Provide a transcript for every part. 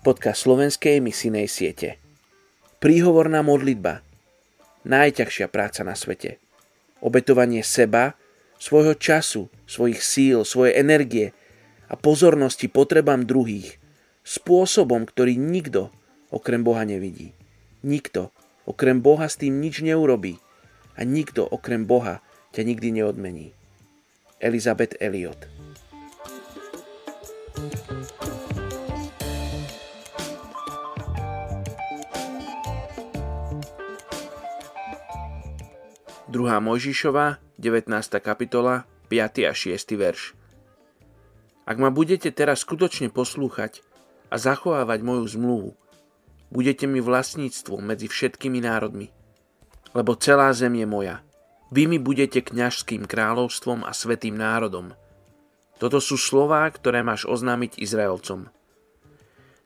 podcast slovenskej misijnej siete. Príhovorná modlitba. Najťažšia práca na svete. Obetovanie seba, svojho času, svojich síl, svojej energie a pozornosti potrebám druhých spôsobom, ktorý nikto okrem Boha nevidí. Nikto okrem Boha s tým nič neurobí a nikto okrem Boha ťa nikdy neodmení. Elizabeth Elliot Druhá Mojžišova, 19. kapitola, 5. a 6. verš. Ak ma budete teraz skutočne poslúchať a zachovávať moju zmluvu, budete mi vlastníctvo medzi všetkými národmi, lebo celá zem je moja. Vy mi budete kňažským kráľovstvom a svetým národom. Toto sú slová, ktoré máš oznámiť Izraelcom.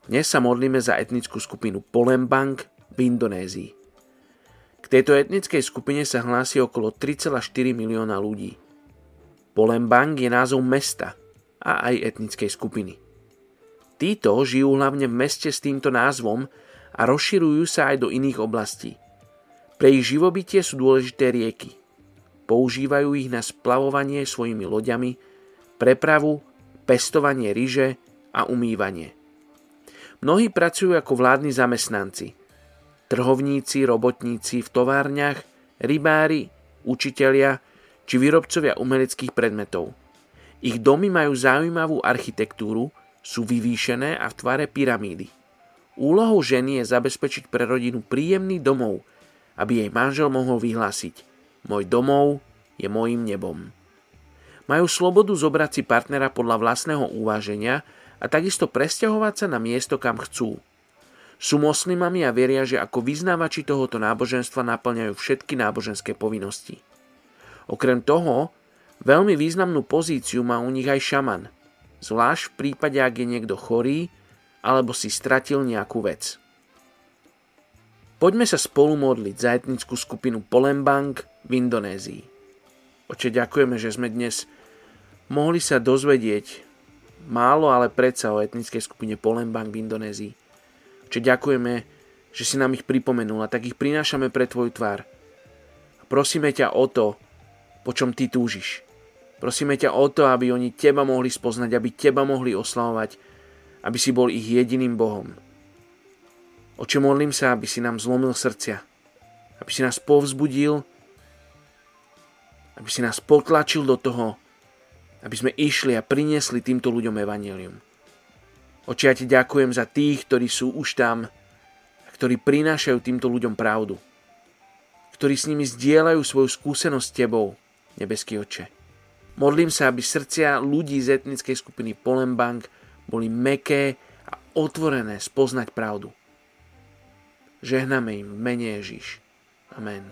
Dnes sa modlíme za etnickú skupinu Polembang v Indonézii. Tejto etnickej skupine sa hlási okolo 3,4 milióna ľudí. Polembang je názov mesta a aj etnickej skupiny. Títo žijú hlavne v meste s týmto názvom a rozširujú sa aj do iných oblastí. Pre ich živobytie sú dôležité rieky. Používajú ich na splavovanie svojimi loďami, prepravu, pestovanie ryže a umývanie. Mnohí pracujú ako vládni zamestnanci – trhovníci, robotníci v továrniach, rybári, učitelia či výrobcovia umeleckých predmetov. Ich domy majú zaujímavú architektúru, sú vyvýšené a v tvare pyramídy. Úlohou ženy je zabezpečiť pre rodinu príjemný domov, aby jej manžel mohol vyhlásiť Môj domov je mojim nebom. Majú slobodu zobrať si partnera podľa vlastného uváženia a takisto presťahovať sa na miesto, kam chcú. Sú moslimami a veria, že ako vyznávači tohoto náboženstva naplňajú všetky náboženské povinnosti. Okrem toho, veľmi významnú pozíciu má u nich aj šaman, zvlášť v prípade, ak je niekto chorý alebo si stratil nejakú vec. Poďme sa spolu modliť za etnickú skupinu Polembang v Indonézii. Oče, ďakujeme, že sme dnes mohli sa dozvedieť málo, ale predsa o etnickej skupine Polembang v Indonézii. Čiže ďakujeme, že si nám ich pripomenul a tak ich prinášame pre Tvoju tvár. A prosíme ťa o to, po čom Ty túžiš. Prosíme ťa o to, aby oni Teba mohli spoznať, aby Teba mohli oslavovať, aby si bol ich jediným Bohom. Oče, modlím sa, aby si nám zlomil srdcia, aby si nás povzbudil, aby si nás potlačil do toho, aby sme išli a priniesli týmto ľuďom evanelium. Oči, ja ti ďakujem za tých, ktorí sú už tam ktorí prinášajú týmto ľuďom pravdu. Ktorí s nimi zdieľajú svoju skúsenosť s tebou, nebeský oče. Modlím sa, aby srdcia ľudí z etnickej skupiny Polembang boli meké a otvorené spoznať pravdu. Žehname im v mene Ježiš. Amen.